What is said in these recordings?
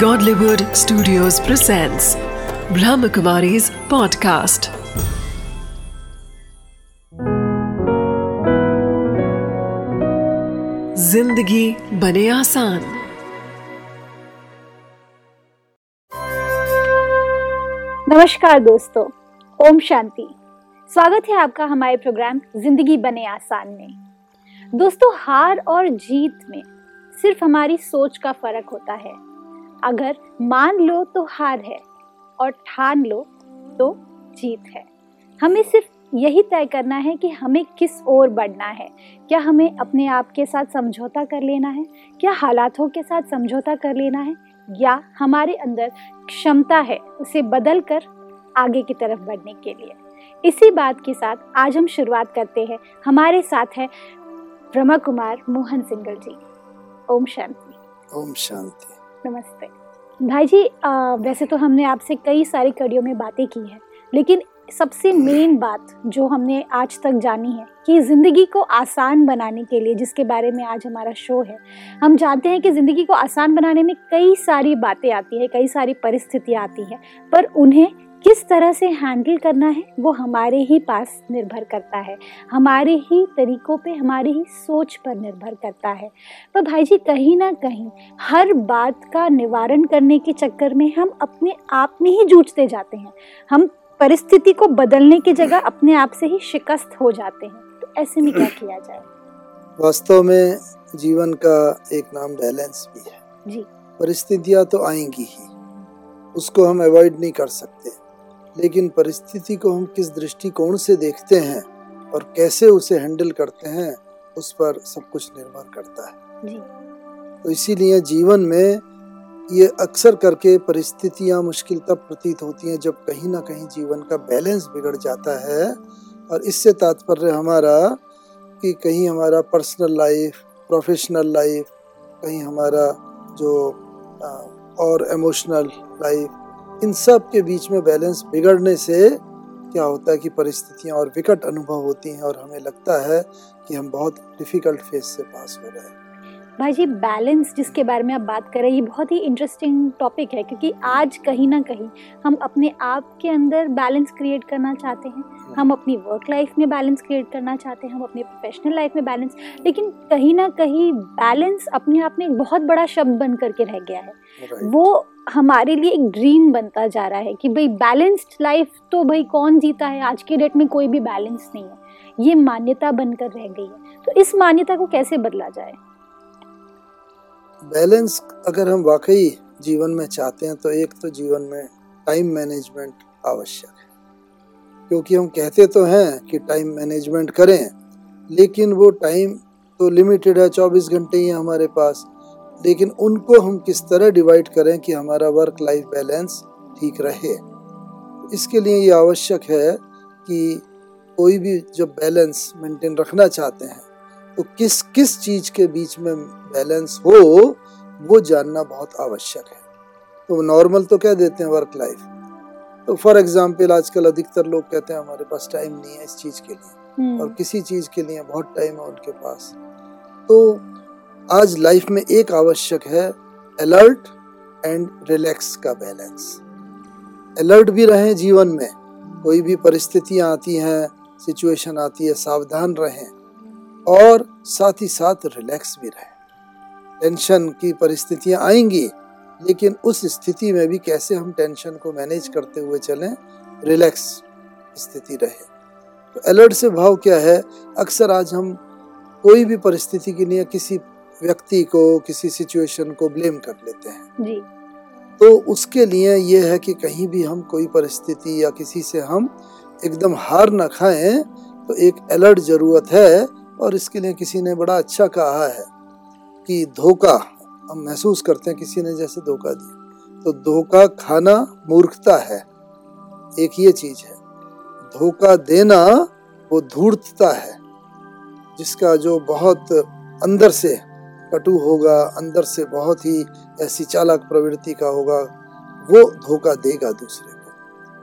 Godlywood Studios presents Brahmakumari's podcast. ज़िंदगी बने आसान। नमस्कार दोस्तों, ओम शांति। स्वागत है आपका हमारे प्रोग्राम ज़िंदगी बने आसान में। दोस्तों, हार और जीत में सिर्फ़ हमारी सोच का फ़र्क होता है। अगर मान लो तो हार है और ठान लो तो जीत है। हमें सिर्फ़ यही तय करना है कि हमें किस ओर बढ़ना है। क्या हमें अपने आप के साथ समझौता कर लेना है? क्या हालातों के साथ समझौता कर लेना है? या हमारे अंदर क्षमता है उसे बदल कर आगे की तरफ़ बढ़ने के लिए। इसी बात के साथ आज हम शुरुआत करते हैं। हमारे साथ है ब्रह्मा कुमार मोहन सिंगल जी। ओम शांति। ओम शांति। नमस्ते। भाई जी आ, वैसे तो हमने आपसे कई सारी कड़ियों में बातें की है लेकिन सबसे मेन बात जो हमने आज तक जानी है कि ज़िंदगी को आसान बनाने के लिए जिसके बारे में आज हमारा शो है हम जानते हैं कि ज़िंदगी को आसान बनाने में कई सारी बातें आती है कई सारी परिस्थितियाँ आती हैं पर उन्हें किस तरह से हैंडल करना है वो हमारे ही पास निर्भर करता है। हमारे ही तरीकों पे हमारी ही सोच पर निर्भर करता है। पर भाई जी कहीं ना कहीं हर बात का निवारण करने के चक्कर में हम अपने आप में ही जूझते जाते हैं। हम परिस्थिति को बदलने की जगह अपने आप से ही शिकस्त हो जाते हैं। तो ऐसे में क्या किया जाए? वास्तव में जीवन का एक नाम बैलेंस भी है। जी। परिस्थितियाँ तो आएँगी ही। उसको हम अवॉइड नहीं कर सकते। लेकिन परिस्थिति को हम किस दृष्टिकोण से देखते हैं और कैसे उसे हैंडल करते हैं उस पर सब कुछ निर्भर करता है। जी। तो इसीलिए जीवन में ये अक्सर करके परिस्थितियाँ मुश्किल तब प्रतीत होती हैं जब कहीं ना कहीं जीवन का बैलेंस बिगड़ जाता है और इससे तात्पर्य हमारा कि कहीं हमारा पर्सनल लाइफ प्रोफेशनल लाइफ कहीं हमारा जो और इमोशनल लाइफ इन सब के बीच में बैलेंस बिगड़ने से क्या होता है कि परिस्थितियाँ और विकट अनुभव होती हैं और हमें लगता है कि हम बहुत डिफ़िकल्ट फ़ेज़ से पास हो रहे हैं। भाई जी बैलेंस जिसके बारे में आप बात कर रहे हैं ये बहुत ही इंटरेस्टिंग टॉपिक है क्योंकि आज कहीं ना कहीं हम अपने आप के अंदर बैलेंस क्रिएट करना चाहते हैं। हम अपनी वर्क लाइफ में बैलेंस क्रिएट करना चाहते हैं हम अपने प्रोफेशनल लाइफ में बैलेंस लेकिन कहीं ना कहीं बैलेंस अपने आप में एक बहुत बड़ा शब्द बन करके रह गया है। वो हमारे लिए एक ड्रीम बनता जा रहा है कि भाई बैलेंस्ड लाइफ तो भाई कौन जीता है? आज के डेट में कोई भी बैलेंस नहीं है। ये मान्यता बनकर रह गई है। तो इस मान्यता को कैसे बदला जाए? बैलेंस अगर हम वाकई जीवन में चाहते हैं तो एक तो जीवन में टाइम मैनेजमेंट आवश्यक है। क्योंकि हम कहते तो हैं कि टाइम मैनेजमेंट करें, लेकिन वो टाइम तो लिमिटेड है 24 घंटे ही हमारे पास। लेकिन उनको हम किस तरह डिवाइड करें कि हमारा वर्क लाइफ बैलेंस ठीक रहे? इसके लिए ये आवश्यक है कि कोई भी जब बैलेंस मेंटेन रखना चाहते हैं तो किस किस चीज़ के बीच में बैलेंस हो वो जानना बहुत आवश्यक है। तो नॉर्मल तो कह देते हैं वर्क लाइफ तो फॉर एग्ज़ाम्पल आजकल अधिकतर लोग कहते हैं हमारे पास टाइम नहीं है इस चीज़ के लिए हम्म, और किसी चीज़ के लिए बहुत टाइम है उनके पास। तो आज लाइफ में एक आवश्यक है अलर्ट एंड रिलैक्स का बैलेंस अलर्ट भी रहें जीवन में। कोई भी परिस्थितियाँ आती हैं सिचुएशन आती है सावधान रहें और साथ ही साथ रिलैक्स भी रहें। टेंशन की परिस्थितियाँ आएँगी लेकिन उस स्थिति में भी कैसे हम टेंशन को मैनेज करते हुए चलें रिलैक्स स्थिति रहे। तो अलर्ट से भाव क्या है? अक्सर आज हम कोई भी परिस्थिति के लिए किसी व्यक्ति को किसी सिचुएशन को ब्लेम कर लेते हैं। जी। तो उसके लिए ये है कि कहीं भी हम कोई परिस्थिति या किसी से हम एकदम हार ना खाएँ तो एक अलर्ट ज़रूरत है और इसके लिए किसी ने बड़ा अच्छा कहा है। कि धोखा हम महसूस करते हैं किसी ने जैसे धोखा दिया। तो धोखा खाना मूर्खता है, एक ये चीज़ है। धोखा देना वो धूर्तता है, जिसका जो बहुत अंदर से कटु होगा, अंदर से बहुत ही ऐसी चालाक प्रवृत्ति का होगा, वो धोखा देगा दूसरे को।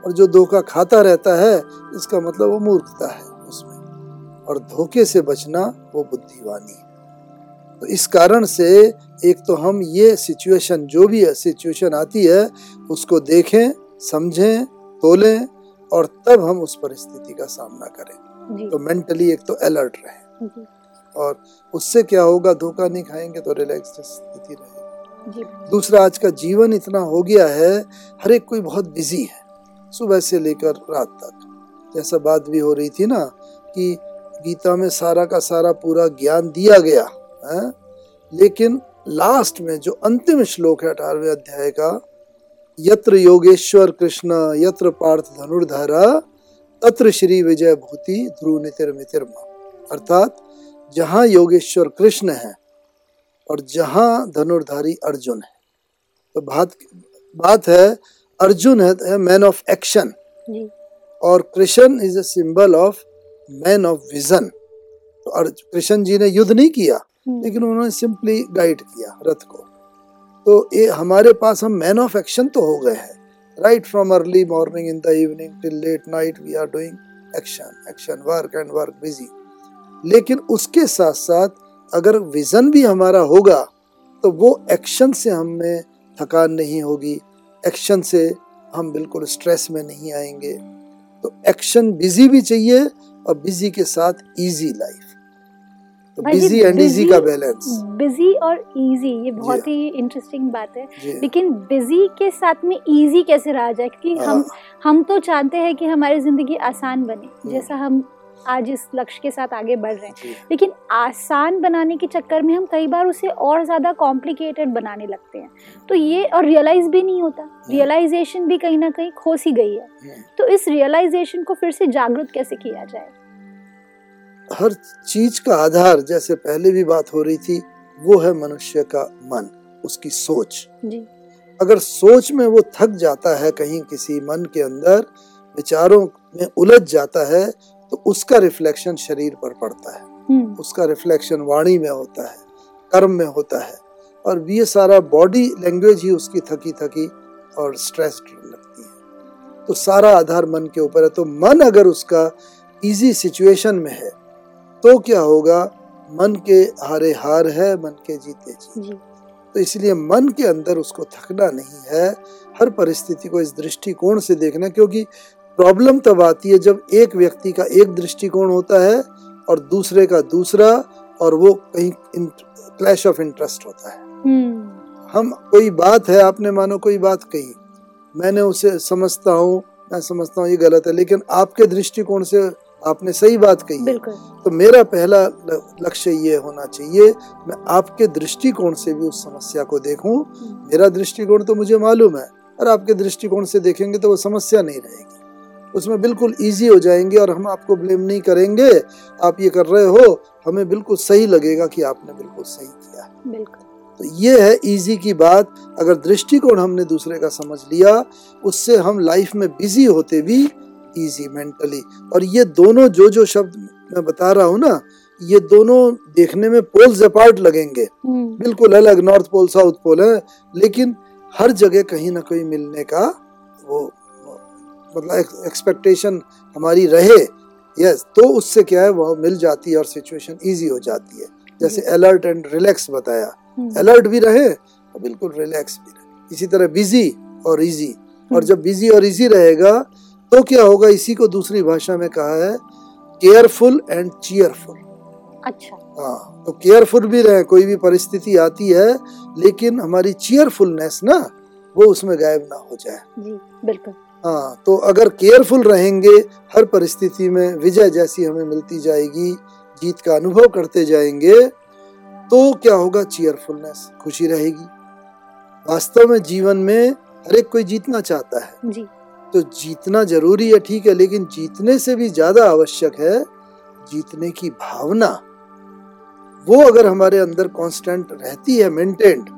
और जो धोखा खाता रहता है, इसका मतलब वो मूर्खता है उसमें। और धोखे से बचना वो बुद्धिवानी है तो इस कारण से एक तो हम ये सिचुएशन जो भी है सिचुएशन आती है उसको देखें समझें तोलें और तब हम उस परिस्थिति का सामना करें। तो मेंटली एक तो अलर्ट रहें। और उससे क्या होगा धोखा नहीं खाएँगे तो रिलैक्स स्थिति रहेगी। दूसरा आज का जीवन इतना हो गया है हर एक कोई बहुत बिज़ी है सुबह से लेकर रात तक। जैसा बात भी हो रही थी ना कि गीता में सारा का सारा पूरा ज्ञान दिया गया। है। लेकिन लास्ट में जो अंतिम श्लोक है अठारहवें अध्याय का यत्र योगेश्वर कृष्ण यत्र पार्थ धनुर्धरा तत्र श्री विजय भूति ध्रुव नितिर मितिर्मा अर्थात जहाँ योगेश्वर कृष्ण है और जहाँ धनुर्धारी अर्जुन है। तो बात बात है अर्जुन है मैन ऑफ़ एक्शन और Krishna is a symbol of man of vision तो कृष्ण जी ने युद्ध नहीं किया। लेकिन उन्होंने सिंपली गाइड किया रथ को। तो ये हमारे पास हम मैन ऑफ़ एक्शन तो हो गए हैं। Right from early morning in the evening till late night we are doing action action work and work busy लेकिन उसके साथ साथ अगर विजन भी हमारा होगा तो वो एक्शन से हमें थकान नहीं होगी। एक्शन से हम बिल्कुल स्ट्रेस में नहीं आएँगे। तो एक्शन बिज़ी भी चाहिए और बिज़ी के साथ इजी लाइफ तो बिज़ी एंड इजी का बैलेंस बिज़ी और इजी ये बहुत ही इंटरेस्टिंग बात है। लेकिन बिज़ी के साथ में इजी कैसे रहा जाए? क्योंकि हम हाँ, हम तो चाहते हैं कि हमारी ज़िंदगी आसान बने जैसा हम आज इस लक्ष्य के साथ आगे बढ़ रहे हैं। लेकिन आसान बनाने के चक्कर में हम कई बार उसे और ज़्यादा कॉम्प्लिकेटेड बनाने लगते हैं। तो ये और रियलाइज़ भी नहीं होता। रियलाइजेशन भी कहीं ना कहीं खो सी गई है। तो इस रियलाइजेशन को फिर से जागरूक कैसे किया जाए? हर चीज़ का आधार जैसे पहले भी बात हो रही थी वो है मनुष्य का मन उसकी सोच। जी। अगर सोच में वो थक जाता है कहीं किसी मन के अंदर विचारों में उलझ जाता है तो उसका रिफ्लेक्शन शरीर पर पड़ता है। हम्म। उसका रिफ्लेक्शन वाणी में होता है कर्म में होता है और ये सारा बॉडी लैंग्वेज ही उसकी थकी थकी और स्ट्रेस्ड लगती है। तो सारा आधार मन के ऊपर है तो मन अगर उसका इजी सिचुएशन में है तो क्या होगा? मन के हारे हार है मन के जीते जीत। जी। तो इसलिए मन के अंदर उसको थकना नहीं है। हर परिस्थिति को इस दृष्टिकोण से देखना क्योंकि प्रॉब्लम तब आती है जब एक व्यक्ति का एक दृष्टिकोण होता है और दूसरे का दूसरा और वो कहीं क्लैश ऑफ़ इंटरेस्ट होता है। हम्म। हम कोई बात है आपने मानो कोई बात कही। मैंने उसे समझता हूँ मैं समझता हूँ ये गलत है लेकिन आपके दृष्टिकोण से आपने सही बात कही तो मेरा पहला लक्ष्य ये होना चाहिए मैं आपके दृष्टिकोण से भी उस समस्या को देखूँ। मेरा दृष्टिकोण तो मुझे मालूम है और आपके दृष्टिकोण से देखेंगे तो वो समस्या नहीं रहेगी। उसमें बिल्कुल इजी हो जाएँगे और हम आपको ब्लेम नहीं करेंगे। आप ये कर रहे हो हमें बिल्कुल सही लगेगा कि आपने बिल्कुल सही किया। बिल्कुल। तो ये है इजी की बात। अगर दृष्टिकोण हमने दूसरे का समझ लिया उससे हम लाइफ में बिज़ी होते भी इजी मेंटली और ये दोनों जो जो शब्द मैं बता रहा हूँ ना ये दोनों देखने में पोल्स अपार्ट लगेंगे। हम्म। बिल्कुल अलग नॉर्थ पोल साउथ पोल है लेकिन हर जगह कहीं ना कहीं मिलने का वो मतलब एक्सपेक्टेशन हमारी रहे। यस तो उससे क्या है वो मिल जाती है और सिचुएशन इजी हो जाती है। जैसे अलर्ट एंड रिलैक्स बताया। हम्म, अलर्ट भी रहे और बिल्कुल रिलैक्स भी रहे। इसी तरह बिज़ी और इजी और जब बिज़ी और इजी रहेगा तो क्या होगा? इसी को दूसरी भाषा में कहा है केयरफुल एंड चीयरफुल। अच्छा। हाँ तो केयरफुल भी रहे कोई भी परिस्थिति आती है लेकिन हमारी चीयरफुलनेस ना वो उसमें गायब ना हो जाए। जी बिल्कुल। हाँ तो अगर केयरफुल रहेंगे हर परिस्थिति में विजय जैसी हमें मिलती जाएगी जीत का अनुभव करते जाएँगे तो क्या होगा? चीयरफुलनेस खुशी रहेगी। वास्तव में जीवन में हर एक कोई जीतना चाहता है। जी। तो जीतना ज़रूरी है ठीक है लेकिन जीतने से भी ज़्यादा आवश्यक है जीतने की भावना। वो अगर हमारे अंदर कांस्टेंट रहती है मेंटेन्ड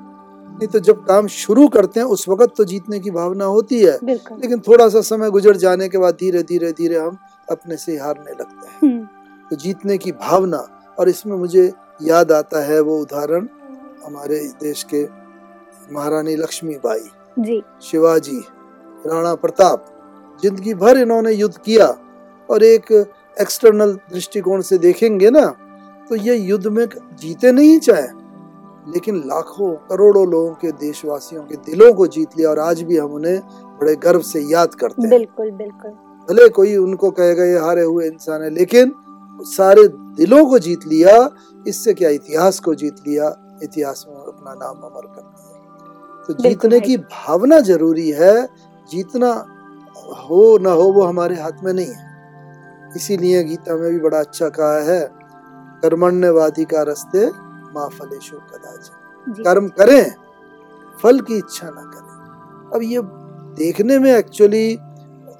नहीं तो जब काम शुरू करते हैं उस वक्त तो जीतने की भावना होती है। लेकिन थोड़ा सा समय गुजर जाने के बाद धीरे धीरे धीरे हम अपने से हारने लगते हैं। हम्म, तो जीतने की भावना और इसमें मुझे याद आता है वो उदाहरण हमारे देश के महारानी लक्ष्मीबाई। जी। शिवाजी राणा प्रताप ज़िंदगी भर इन्होंने युद्ध किया और एक एक्सटर्नल दृष्टिकोण से देखेंगे ना तो ये युद्ध में जीते नहीं चाहे लेकिन लाखों करोड़ों लोगों के देशवासियों के दिलों को जीत लिया और आज भी हम उन्हें बड़े गर्व से याद करते हैं। बिल्कुल बिल्कुल। भले कोई उनको कहेगा ये हारे हुए इंसान है लेकिन सारे दिलों को जीत लिया इससे क्या इतिहास को जीत लिया इतिहास में अपना नाम अमर कर दिया। तो जीतने की भावना ज़रूरी है जीतना हो ना हो वो हमारे हाथ में नहीं है। इसीलिए गीता में भी बड़ा अच्छा कहा है कर्मण्यवादी का रस्ते माँ फलेशु कदाच कर्म करें फल की इच्छा ना करें। अब ये देखने में एक्चुअली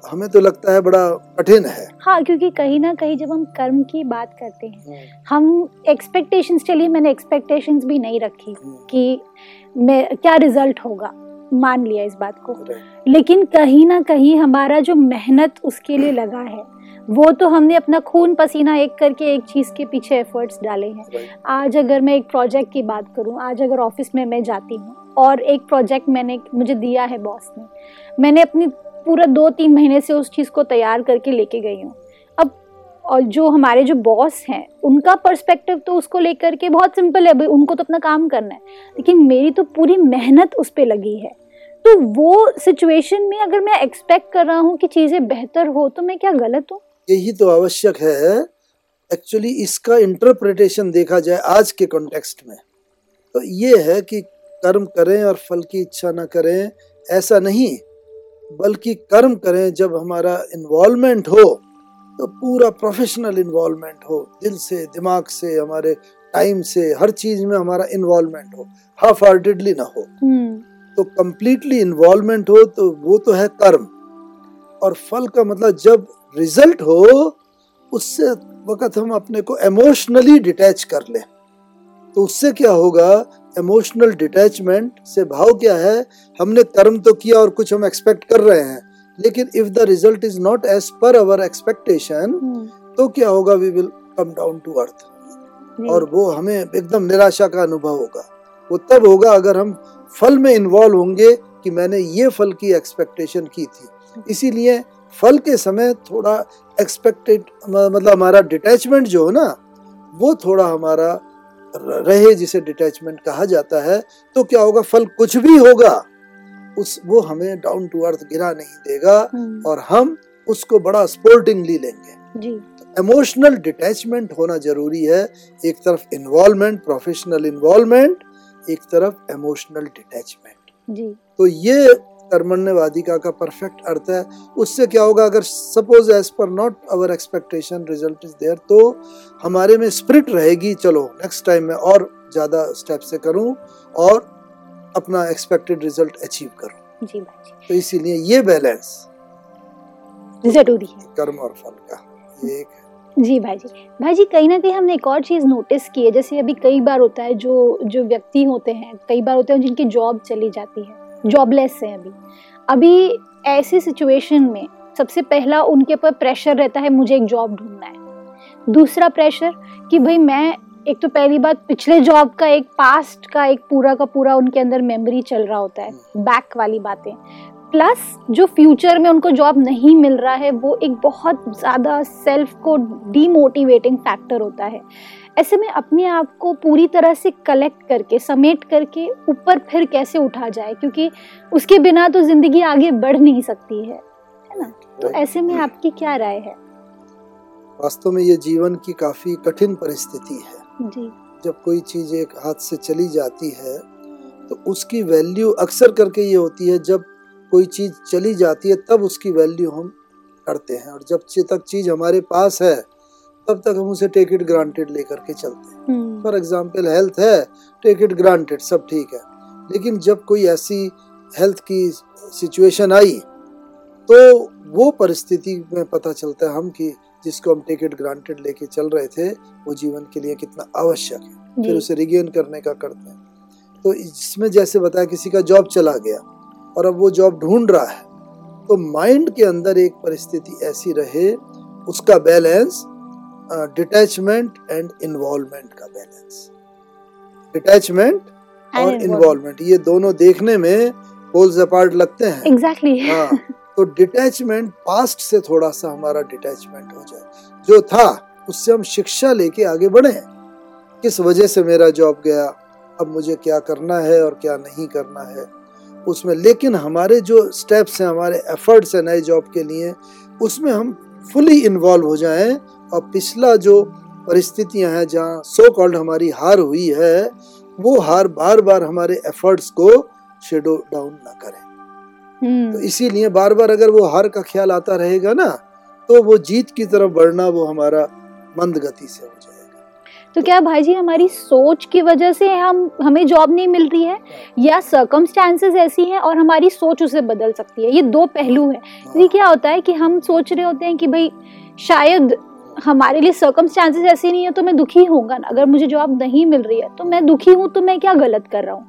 हमें तो लगता है बड़ा कठिन है। हाँ क्योंकि कहीं ना कहीं जब हम कर्म की बात करते हैं हम एक्सपेक्टेशंस चलिए मैंने एक्सपेक्टेशंस भी नहीं रखी कि मैं क्या रिज़ल्ट होगा। मान लिया इस बात को। लेकिन कहीं ना कहीं हमारा जो मेहनत उसके लिए लगा है वो तो हमने अपना खून पसीना एक करके एक चीज़ के पीछे एफर्ट्स डाले हैं। आज अगर मैं एक प्रोजेक्ट की बात करूँ आज अगर ऑफ़िस में मैं जाती हूँ और एक प्रोजेक्ट मैंने मुझे दिया है बॉस ने मैंने अपनी पूरा दो तीन महीने से उस चीज़ को तैयार करके लेके गई हूँ। और जो हमारे जो बॉस हैं, उनका पर्सपेक्टिव तो उसको लेकर के बहुत सिंपल है, भाई, उनको तो अपना काम करना है। लेकिन मेरी तो पूरी मेहनत उस पर लगी है। तो वो सिचुएशन में अगर मैं एक्सपेक्ट कर रहा हूँ कि चीज़ें बेहतर हो तो मैं क्या गलत हूँ? यही तो आवश्यक है। एक्चुअली इसका इंटरप्रिटेशन देखा जाए आज के कॉन्टेक्स्ट में तो ये है कि कर्म करें और फल की इच्छा ना करें, ऐसा नहीं। बल्कि कर्म करें जब हमारा इन्वॉल्वमेंट हो। तो पूरा प्रोफेशनल इन्वॉल्वमेंट हो दिल से दिमाग से हमारे टाइम से हर चीज़ में हमारा इन्वॉल्वमेंट हो। हाफ़ हार्टेडली ना हो। तो कंप्लीटली इन्वॉल्वमेंट हो तो वो तो है कर्म। और फल का मतलब जब रिज़ल्ट हो उससे वक्त हम अपने को इमोशनली डिटैच कर लें। तो उससे क्या होगा? इमोशनल डिटैचमेंट से भाव क्या है? हमने कर्म तो किया और कुछ हम एक्सपेक्ट कर रहे हैं। लेकिन if the result is not as per our expectation तो क्या होगा? We will come down to earth और वो हमें एकदम निराशा का अनुभव होगा। वो तब होगा अगर हम फल में इन्वॉल्व होंगे कि मैंने ये फल की एक्सपेक्टेशन की थी। इसीलिए फल के समय थोड़ा एक्सपेक्टेड मतलब हमारा डिटैचमेंट जो हो ना वो थोड़ा हमारा रहे जिसे डिटैचमेंट कहा जाता है। तो क्या होगा? फल कुछ भी होगा। उस वो हमें डाउन टू अर्थ गिरा नहीं देगा और हम उसको बड़ा स्पोर्टिंगली लेंगे। इमोशनल डिटैचमेंट होना ज़रूरी है एक तरफ़ इन्वॉल्वमेंट प्रोफेशनल इन्वॉल्वमेंट एक तरफ़ इमोशनल डिटैचमेंट तो ये कर्मण्यवादिका का परफेक्ट अर्थ है। उससे क्या होगा अगर suppose as per not our expectation result is there तो हमारे में स्प्रिट रहेगी चलो नेक्स्ट टाइम मैं और ज़्यादा स्टेप से करूँ और अपना एक्सपेक्टेड रिज़ल्ट अचीव करूँ। जी तो इसीलिए ये बैलेंस ज़रूरी है। कर्म और फल का ये एक जी भाई जी। भाई जी कहीं ना कहीं हमने एक और चीज़ नोटिस की है जैसे अभी कई बार होता है जो जो व्यक्ति होते हैं कई बार होते हैं जिनकी जॉब चली जाती है जॉबलेस है अभी। अभी ऐसी सिचुएशन में सबसे पहला उनके ऊपर प्रेशर रहता है मुझे एक जॉब ढूंढना है। दूसरा प्रेशर कि भाई मैं एक तो पहली बात पिछले जॉब का एक पास्ट का एक पूरा का पूरा उनके अंदर मेमोरी चल रहा होता है बैक वाली बातें। प्लस जो फ्यूचर में उनको जॉब नहीं मिल रहा है वो एक बहुत ज़्यादा सेल्फ को डीमोटिवेटिंग फैक्टर होता है। ऐसे में अपने आप को पूरी तरह से कलेक्ट करके समेट करके ऊपर फिर कैसे उठा जाए? क्योंकि उसके बिना तो ज़िंदगी आगे बढ़ नहीं सकती है है ना? तो ऐसे में आपकी क्या राय है? वास्तव में ये जीवन की काफ़ी कठिन परिस्थिति है। जी। जब कोई चीज़ एक हाथ से चली जाती है तो उसकी वैल्यू अक्सर करके ये होती है जब कोई चीज़ चली जाती है तब उसकी वैल्यू हम करते हैं। और जब तक चीज़ हमारे पास है तब तक हम उसे टेक इट ग्रांटेड लेकर के चलते हैं। फॉर एग्ज़ाम्पल हेल्थ है टेक इट ग्रांटेड सब ठीक है। लेकिन जब कोई ऐसी हेल्थ की सिचुएशन आई तो वो परिस्थिति में पता चलता है हम कि जिसको हम टेक इट ग्रांटेड लेके चल रहे थे वो जीवन के लिए कितना आवश्यक है। फिर उसे रिगेन करने का करते हैं। तो इसमें जैसे बताया किसी का जॉब चला गया और अब वो जॉब ढूंढ रहा है तो माइंड के अंदर एक परिस्थिति ऐसी रहे उसका बैलेंस डिटैचमेंट एंड इन्वॉल्वमेंट का बैलेंस डिटैचमेंट और इन्वॉल्वमेंट ये दोनों देखने में पोल्स अपार्ट लगते हैं। एग्जैक्टली हाँ। तो डिटैचमेंट पास्ट से थोड़ा सा हमारा डिटैचमेंट हो जाए। जो था, उससे हम शिक्षा लेके आगे बढ़े किस वजह से मेरा जॉब गया? अब मुझे क्या करना है और क्या नहीं करना है? उसमें लेकिन हमारे जो स्टेप्स हैं, हमारे एफर्ट्स हैं नए जॉब के लिए, उसमें हम फुली इन्वॉल्व हो जाएँ। और पिछला जो परिस्थितियाँ हैं, जहाँ सो कॉल्ड हमारी हार हुई है, वो हार बार बार हमारे एफर्ट्स को शेडो डाउन ना करें। तो इसीलिए बार बार अगर वो हार का ख्याल आता रहेगा ना तो वो जीत की तरफ़ बढ़ना वो हमारा मंद गति से हो जाएगा। तो क्या भाई जी हमारी सोच की वजह से हम हमें जॉब नहीं मिल रही है? या सर्कमस्टांसेस ऐसी हैं और हमारी सोच उसे बदल सकती है? ये दो पहलू है। ये क्या होता है कि हम सोच रहे होते हैं कि भाई शायद हमारे लिए सर्कमस्टांसेस ऐसी नहीं है तो मैं दुखी होऊँगा ना अगर मुझे जॉब नहीं मिल रही है तो मैं दुखी हूँ तो मैं क्या गलत कर रहा हूँ?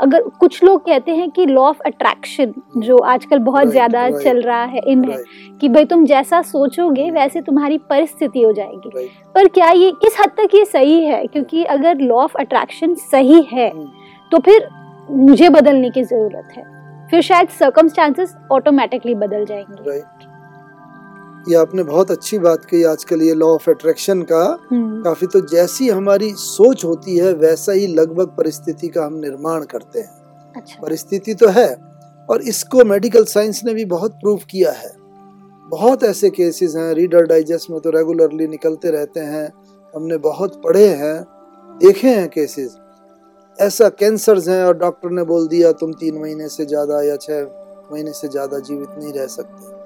अगर कुछ लोग कहते हैं कि लॉ ऑफ़ अट्रैक्शन जो आजकल बहुत Right, ज़्यादा right. चल रहा है इन है कि भाई तुम जैसा सोचोगे वैसे तुम्हारी परिस्थिति हो जाएगी। Right. पर क्या ये किस हद तक ये सही है? क्योंकि अगर लॉ ऑफ़ अट्रैक्शन सही है हम्म, तो फिर मुझे बदलने की ज़रूरत है। फिर शायद सर्कमस्टांसेस ऑटोमेटिकली बदल जाएँगे। ये आपने बहुत अच्छी बात कही आजकल ये लॉ ऑफ़ अट्रैक्शन का। हम्म, काफ़ी तो जैसी हमारी सोच होती है वैसा ही लगभग परिस्थिति का हम निर्माण करते हैं। अच्छा। परिस्थिति तो है और इसको मेडिकल साइंस ने भी बहुत प्रूव किया है। बहुत ऐसे केसेस हैं रीडर डाइजेस्ट में तो रेगुलरली निकलते रहते हैं हमने बहुत पढ़े हैं देखे हैं केसेस ऐसा कैंसर्स हैं और डॉक्टर ने बोल दिया तुम तीन महीने से ज़्यादा या छः महीने से ज़्यादा जीवित नहीं रह सकते।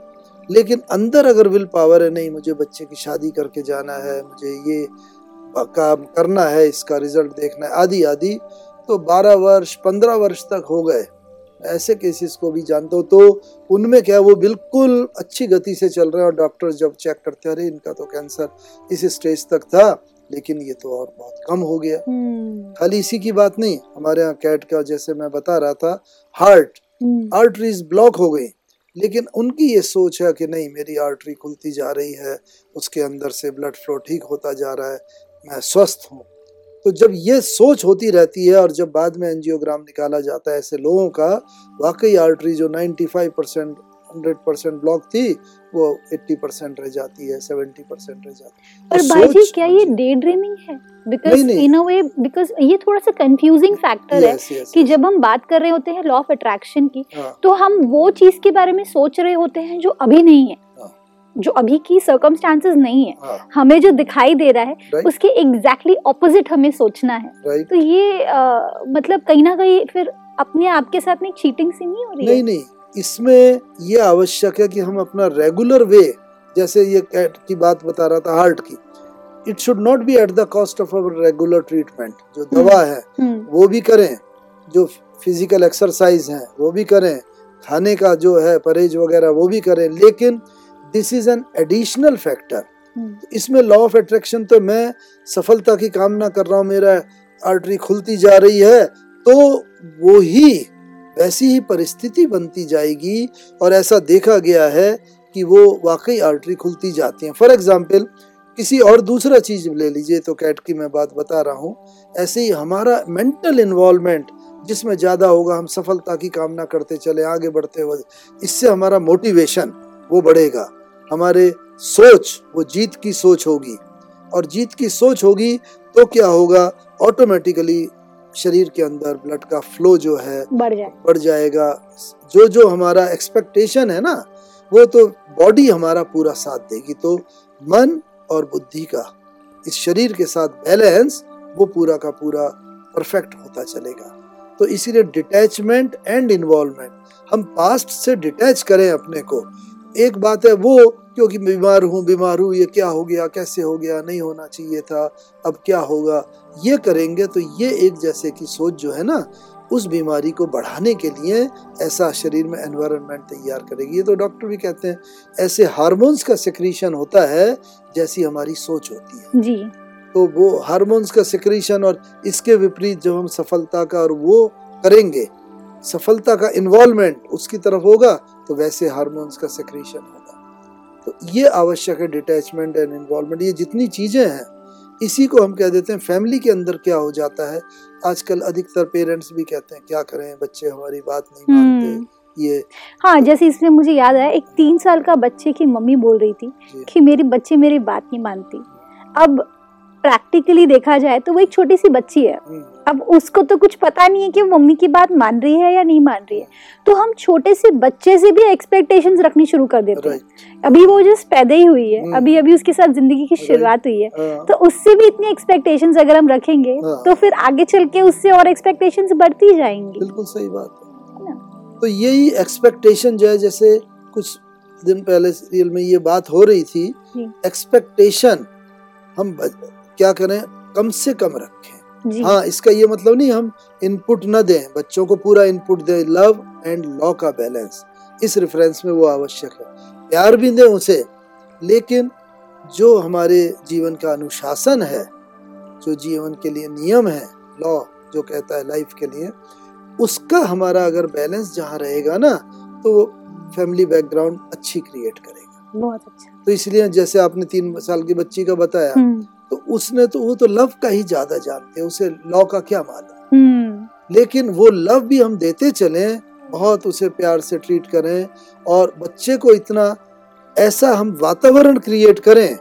लेकिन अंदर अगर विल पावर है नहीं मुझे बच्चे की शादी करके जाना है मुझे ये काम करना है इसका रिज़ल्ट देखना है आदि आदि तो 12 वर्ष 15 वर्ष तक हो गए। ऐसे केसेस को भी जानता हूँ तो उनमें क्या है, वो बिल्कुल अच्छी गति से चल रहे हैं और डॉक्टर जब चेक करते अरे इनका तो कैंसर इस स्टेज तक था लेकिन ये तो और बहुत कम हो गया। हम्म, खाली इसी की बात नहीं हमारे यहाँ कैट का जैसे मैं बता रहा था हार्ट आर्टरीज ब्लॉक हो गई। लेकिन उनकी ये सोच है कि नहीं, मेरी आर्टरी खुलती जा रही है, उसके अंदर से ब्लड फ्लो ठीक होता जा रहा है, मैं स्वस्थ हूँ। तो जब ये सोच होती रहती है और जब बाद में एनजियोग्राम निकाला जाता है ऐसे लोगों का, वाकई आर्टरी जो 95 परसेंट हंड्रेड परसेंट ब्लॉक थी वो 80 परसेंट रह जाती है 70 परसेंट रह जाती है। पर तो भाई जी क्या ये डे ड्रीमिंग है? बिकॉज़ नहीं, नहीं। इन अ वे बिकॉज़ ये थोड़ा सा कंफ्यूजिंग फैक्टर है Yes, yes, कि. जब हम बात कर रहे होते हैं लॉ ऑफ़ अट्रैक्शन की हाँ, तो हम वो चीज़ के बारे में सोच रहे होते हैं जो अभी नहीं है। हाँ। जो अभी की सर्कमस्टांसेस नहीं है। हाँ, हमें जो दिखाई दे रहा है Right. उसके एग्जैक्टली exactly ऑपोजिट हमें सोचना है। राइट तो ये अ, मतलब कहीं ना कहीं फिर अपने आप के साथ में चीटिंग सी नहीं हो रही नहीं है नहीं। इसमें ये आवश्यक है कि हम अपना रेगुलर वे जैसे ये कैट की बात बता रहा था हार्ट की it should not be at the cost of our regular treatment जो दवा है हम्म, वो भी करें जो फ़िज़िकल एक्सरसाइज है वो भी करें खाने का जो है परहेज वगैरह वो भी करें लेकिन this is an additional factor hmm, इसमें लॉ ऑफ़ अट्रैक्शन तो मैं सफलता की कामना कर रहा हूँ मेरा आर्टरी खुलती जा रही है तो वो ही वैसी ही परिस्थिति बनती जाएगी और ऐसा देखा गया है कि वो वाकई आर्टरी खुलती जाती हैं। फॉर एग्ज़ाम्पल किसी और दूसरा चीज़ ले लीजिए तो कैट की मैं बात बता रहा हूँ। ऐसे ही हमारा मेंटल इन्वॉल्वमेंट जिसमें ज़्यादा होगा, हम सफलता की कामना करते चले, आगे बढ़ते हुए, इससे हमारा मोटिवेशन वो बढ़ेगा। हमारे सोच, वो जीत की सोच होगी। और जीत की सोच होगी तो क्या होगा? ऑटोमेटिकली शरीर के अंदर ब्लड का फ्लो जो है बढ़ जाए। बढ़ जाएगा। जो जो हमारा एक्सपेक्टेशन है ना वो तो बॉडी हमारा पूरा साथ देगी। तो मन और बुद्धि का इस शरीर के साथ बैलेंस वो पूरा का पूरा परफेक्ट होता चलेगा। तो इसीलिए डिटैचमेंट एंड इन्वॉल्वमेंट हम पास्ट से डिटैच करें अपने को। एक बात है वो क्योंकि बीमार हूँ बीमार हूँ ये क्या हो गया कैसे हो गया नहीं होना चाहिए था अब क्या होगा? ये करेंगे तो ये एक जैसे की सोच जो है ना उस बीमारी को बढ़ाने के लिए ऐसा शरीर में एनवायरनमेंट तैयार करेगी। ये तो डॉक्टर भी कहते हैं ऐसे हार्मोन्स का सिक्रीशन होता है जैसी हमारी सोच होती है। जी। तो वो हार्मोन्स का सिक्रीशन और इसके विपरीत जब हम सफलता का और वो करेंगे सफलता का इन्वॉल्वमेंट उसकी तरफ़ होगा तो वैसे हार्मोन्स का सिक्रीशन होगा। तो ये आवश्यक है डिटैचमेंट एंड इन्वॉल्वमेंट ये जितनी चीज़ें हैं इसी को हम कह देते हैं फैमिली के अंदर क्या हो जाता है। आजकल अधिकतर पेरेंट्स भी कहते हैं क्या करें बच्चे हमारी बात नहीं हम्म। मानते। ये हाँ जैसे इसमें मुझे याद आया एक तीन साल का बच्चे की मम्मी बोल रही थी कि मेरी बच्चे मेरी बात नहीं मानती। अब प्रैक्टिकली देखा जाए तो वो एक छोटी सी बच्ची है। हम्म, अब उसको तो कुछ पता नहीं है कि वो मम्मी की बात मान रही है या नहीं मान रही है। तो हम छोटे से बच्चे से भी एक्सपेक्टेशंस रखनी शुरू कर देते हैं। अभी वो जस्ट पैदा ही हुई है। हम्म। अभी अभी उसके साथ ज़िंदगी की शुरुआत हुई है। हाँ, तो उससे भी इतनी एक्सपेक्टेशंस अगर हम रखेंगे हाँ। तो फिर आगे चल के उससे और एक्सपेक्टेशंस बढ़ती जाएँगी। बिल्कुल सही बात है। तो यही एक्सपेक्टेशन जो है जैसे कुछ दिन पहले सीरियल में ये बात हो रही थी एक्सपेक्टेशन हम क्या करें? कम से कम रखें। हाँ इसका ये मतलब नहीं हम इनपुट न दें बच्चों को पूरा इनपुट दें लव एंड लॉ का बैलेंस इस रेफरेंस में वो आवश्यक है। प्यार भी दें उसे लेकिन जो हमारे जीवन का अनुशासन है जो जीवन के लिए नियम है लॉ जो कहता है लाइफ के लिए उसका हमारा अगर बैलेंस जहाँ रहेगा ना तो वो फैमिली बैकग्राउंड अच्छी क्रिएट करेगा। बहुत अच्छा। तो इसलिए जैसे आपने तीन साल की बच्ची का बताया हम्म। तो उसने तो वो तो लव का ही ज़्यादा जानते हैं उसे लॉ का क्या मालूम? हम्म। लेकिन वो लव भी हम देते चलें बहुत उसे प्यार से ट्रीट करें और बच्चे को इतना ऐसा हम वातावरण क्रिएट करें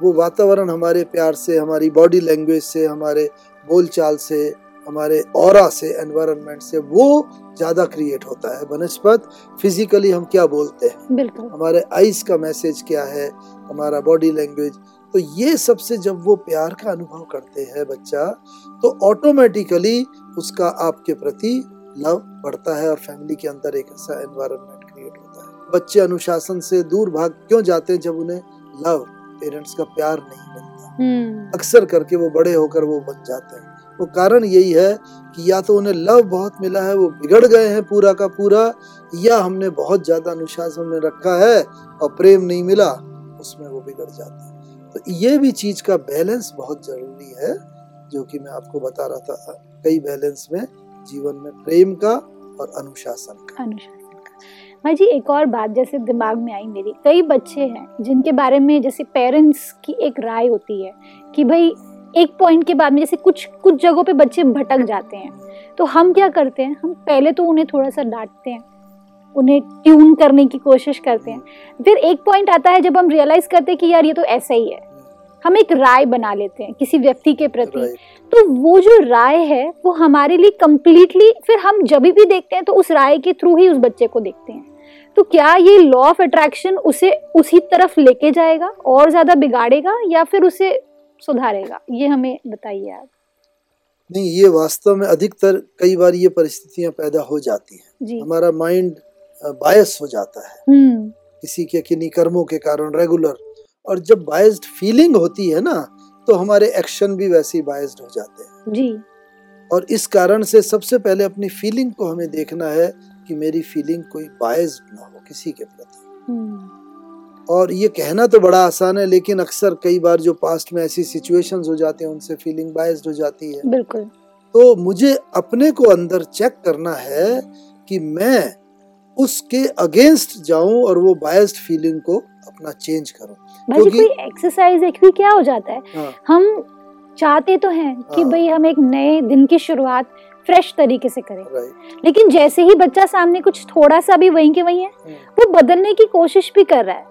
वो वातावरण हमारे प्यार से हमारी बॉडी लैंग्वेज से हमारे बोलचाल से हमारे और से एनवायरनमेंट से वो ज़्यादा क्रिएट होता है बनस्पत फिजिकली हम क्या बोलते हैं? हमारे आइज़ का मैसेज क्या है? हमारा बॉडी लैंग्वेज तो ये सबसे जब वो प्यार का अनुभव करते हैं बच्चा तो ऑटोमेटिकली उसका आपके प्रति लव बढ़ता है और फैमिली के अंदर एक ऐसा एनवायरनमेंट क्रिएट होता है। बच्चे अनुशासन से दूर भाग क्यों जाते हैं जब उन्हें लव पेरेंट्स का प्यार नहीं मिलता? हम्म। अक्सर करके वो बड़े होकर वो बन जाते हैं। वो कारण यही है कि या तो उन्हें लव बहुत मिला है वो बिगड़ गए हैं पूरा का पूरा या हमने बहुत ज़्यादा अनुशासन में रखा है और प्रेम नहीं मिला उसमें वो बिगड़ जाते हैं। तो ये भी चीज़ का बैलेंस बहुत ज़रूरी है, जो कि मैं आपको बता रहा था, कई बैलेंस में जीवन में प्रेम का और अनुशासन का। अनुशासन का। भाई जी, एक और बात जैसे दिमाग में आई मेरी, कई बच्चे हैं जिनके बारे में जैसे पेरेंट्स की एक राय होती है कि भाई, एक पॉइंट के बाद में जैसे कुछ कुछ जगहों पे बच्चे भटक जाते हैं। तो हम क्या करते हैं? हम पहले तो उन्हें थोड़ा सा डांटते हैं उन्हें ट्यून करने की कोशिश करते हैं। फिर एक पॉइंट आता है जब हम रियलाइज़ करते हैं कि यार ये तो ऐसा ही है। हम एक राय बना लेते हैं किसी व्यक्ति के प्रति। तो वो जो राय है वो हमारे लिए कम्प्लीटली फिर हम जब भी देखते हैं तो उस राय के थ्रू ही उस बच्चे को देखते हैं। तो क्या ये लॉ ऑफ़ अट्रैक्शन उसे उसी तरफ़ लेके जाएगा और ज़्यादा बिगाड़ेगा या फिर उसे सुधारेगा? ये हमें बताइए आप। नहीं ये वास्तव में अधिकतर कई बार ये परिस्थितियाँ पैदा हो जाती हैं। हमारा माइंड बायस हो जाता है। हम्म। किसी के किन्हीं कर्मों के कारण रेगुलर और जब बायस्ड फीलिंग होती है ना तो हमारे एक्शन भी वैसे ही बायस्ड हो जाते हैं। जी। और इस कारण से सबसे पहले अपनी फीलिंग को हमें देखना है कि मेरी फीलिंग कोई बायस्ड ना हो किसी के प्रति। हम्म। और ये कहना तो बड़ा आसान है लेकिन अक्सर कई बार जो पास्ट में ऐसी सिचुएशंस हो जाती हैं उनसे फीलिंग बायस्ड हो जाती है। बिल्कुल। तो मुझे अपने को अंदर चेक करना है कि मैं उसके अगेंस्ट जाऊँ और वो बायस्ड फीलिंग को अपना चेंज करूँ। भाई क्योंकि- कोई एक्सरसाइज है क्योंकि क्या हो जाता है? हाँ। हम चाहते तो हैं कि हाँ। भाई हम एक नए दिन की शुरुआत फ्रेश तरीके से करें। लेकिन जैसे ही बच्चा सामने कुछ थोड़ा सा भी वहीं के वहीं है वो बदलने की कोशिश भी कर रहा है।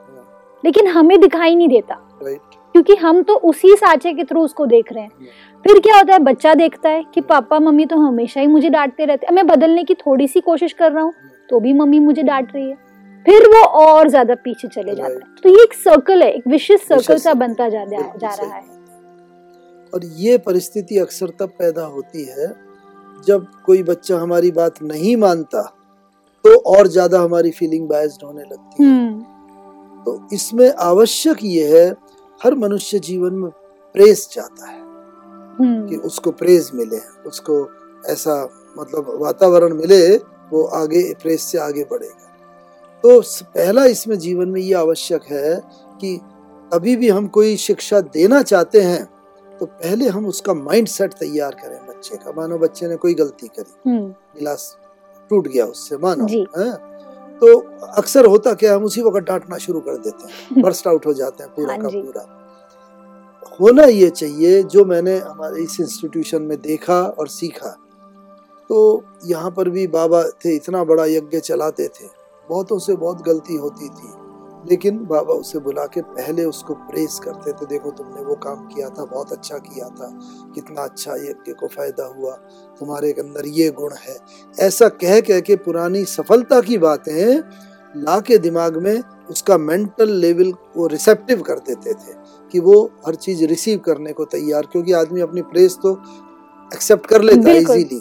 लेकिन हमें दिखाई नहीं देता। राइट क्योंकि हम तो उसी साँचे के थ्रू उसको देख रहे हैं। फिर क्या होता है बच्चा देखता है कि पापा मम्मी तो हमेशा ही मुझे डांटते रहते हैं। मैं बदलने की थोड़ी सी कोशिश कर रहा हूँ तो भी मम्मी मुझे डांट रही है। फिर वो और ज़्यादा पीछे चले जाता है। तो ये एक सर्कल है एक विशेष सर्कल सा बनता जा, रहा है। और ये परिस्थिति अक्सर तब पैदा होती है जब कोई बच्चा हमारी बात नहीं मानता तो और ज़्यादा हमारी फीलिंग बायस्ड होने लगती है। हम्म। तो इसमें आवश्यक ये है हर मनुष्य जीवन में प्रेस चाहता है कि हम्म उसको प्रेज मिले उसको ऐसा मतलब वातावरण मिले वो आगे प्रेस से आगे बढ़ेगा तो पहला इसमें जीवन में ये आवश्यक है कि अभी भी हम कोई शिक्षा देना चाहते हैं तो पहले हम उसका माइंड सेट तैयार करें बच्चे का मानो बच्चे ने कोई गलती करी हम्म गिलास टूट गया उससे मानो जी। हैं? तो अक्सर होता क्या हम उसी वक्त डांटना शुरू कर देते हैं बर्स्ट आउट हो जाते हैं पूरा हाँ का पूरा। होना ये चाहिए जो मैंने हमारे इस इंस्टीट्यूशन में देखा और सीखा तो यहाँ पर भी बाबा थे इतना बड़ा यज्ञ चलाते थे बहुतों से बहुत गलती होती थी लेकिन बाबा उसे बुला के पहले उसको प्रेस करते थे देखो तुमने वो काम किया था बहुत अच्छा किया था कितना अच्छा यज्ञ को फ़ायदा हुआ तुम्हारे अंदर ये गुण है। ऐसा कह कह के पुरानी सफलता की बातें ला के दिमाग में उसका मेंटल लेवल को रिसेप्टिव कर देते थे कि वो हर चीज़ रिसीव करने को तैयार क्योंकि आदमी अपनी प्रेस तो एक्सेप्ट कर लेता है इजीली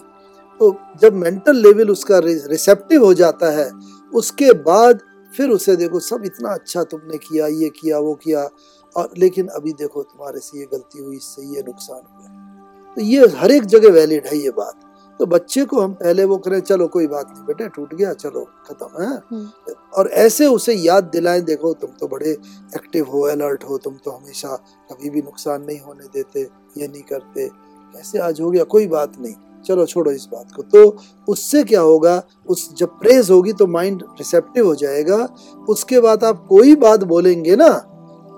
तो जब मेंटल लेवल उसका रिसेप्टिव हो जाता है उसके बाद फिर उसे देखो सब इतना अच्छा तुमने किया ये किया वो किया और लेकिन अभी देखो तुम्हारे से ये गलती हुई इससे ये नुकसान हुआ। तो ये हर एक जगह वैलिड है ये बात। तो बच्चे को हम पहले वो करें चलो कोई बात नहीं बेटे टूट गया चलो खत्म है? हम्म। और ऐसे उसे याद दिलाएँ देखो तुम तो बड़े एक्टिव हो अलर्ट हो तुम तो हमेशा कभी भी नुकसान नहीं होने देते ये नहीं करते। कैसे आज हो गया कोई बात नहीं चलो छोड़ो इस बात को। तो उससे क्या होगा उस जब प्रेज होगी तो माइंड रिसेप्टिव हो जाएगा उसके बाद आप कोई बात बोलेंगे ना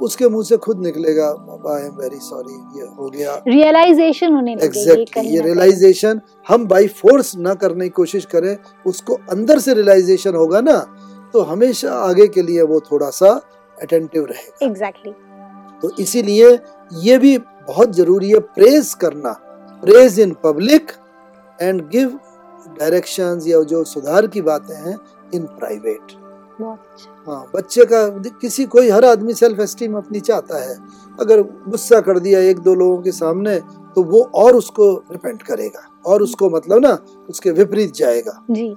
उसके मुँह से खुद निकलेगा आई एम वेरी सॉरी ये हो गया रियलाइजेशन होने एग्जैक्टली ये रियलाइजेशन हम बाई फोर्स ना करने की कोशिश करें उसको अंदर से रियलाइजेशन होगा ना तो हमेशा आगे के लिए वो थोड़ा सा अटेंटिव रहेगा एग्जैक्टली exactly. तो इसीलिए ये भी बहुत ज़रूरी है प्रेज करना praise in public and give directions या जो सुधार की बातें हैं इन प्राइवेट। हाँ बच्चे का किसी कोई हर आदमी सेल्फ एस्टीम अपनी चाहता है। अगर गुस्सा कर दिया एक दो लोगों के सामने तो वो और उसको रिपेंट करेगा। और उसको मतलब ना उसके विपरीत जाएगा। जी।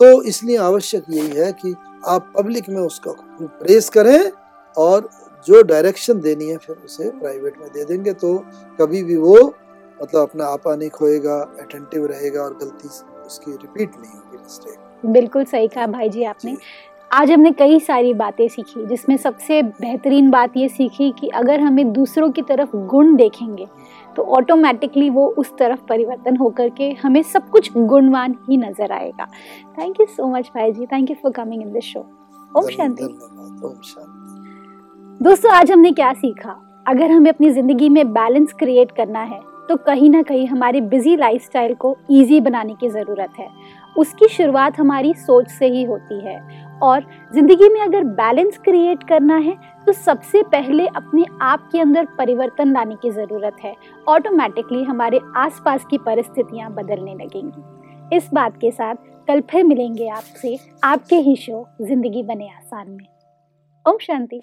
तो इसलिए आवश्यक यही है कि आप पब्लिक में उसका प्रेस करें और जो डायरेक्शन देनी है फिर उसे प्राइवेट में दे देंगे तो कभी भी वो मतलब अपना आपा नहीं खोएगा अटेंटिव रहेगा और गलती उसकी रिपीट नहीं होगी मिस्टेक बिल्कुल सही कहा भाई जी आपने। आज हमने कई सारी बातें सीखी जिसमें सबसे बेहतरीन बात ये सीखी कि अगर हमें दूसरों की तरफ़ गुण देखेंगे तो ऑटोमेटिकली वो उस तरफ़ परिवर्तन होकर के हमें सब कुछ गुणवान ही नज़र आएगा। थैंक यू सो मच भाई जी thank you for coming in this show ओम शांति ओम शांति दोस्तों आज हमने क्या सीखा? अगर हमें अपनी ज़िंदगी में बैलेंस क्रिएट करना है तो कहीं ना कहीं हमारी बिज़ी लाइफस्टाइल को इजी बनाने की ज़रूरत है। उसकी शुरुआत हमारी सोच से ही होती है। और ज़िंदगी में अगर बैलेंस क्रिएट करना है तो सबसे पहले अपने आप के अंदर परिवर्तन लाने की ज़रूरत है। ऑटोमेटिकली हमारे आसपास की परिस्थितियाँ बदलने लगेंगी। इस बात के साथ कल फिर मिलेंगे आपसे। आपके ही शो, ज़िंदगी बने आसान में। ओम शांति।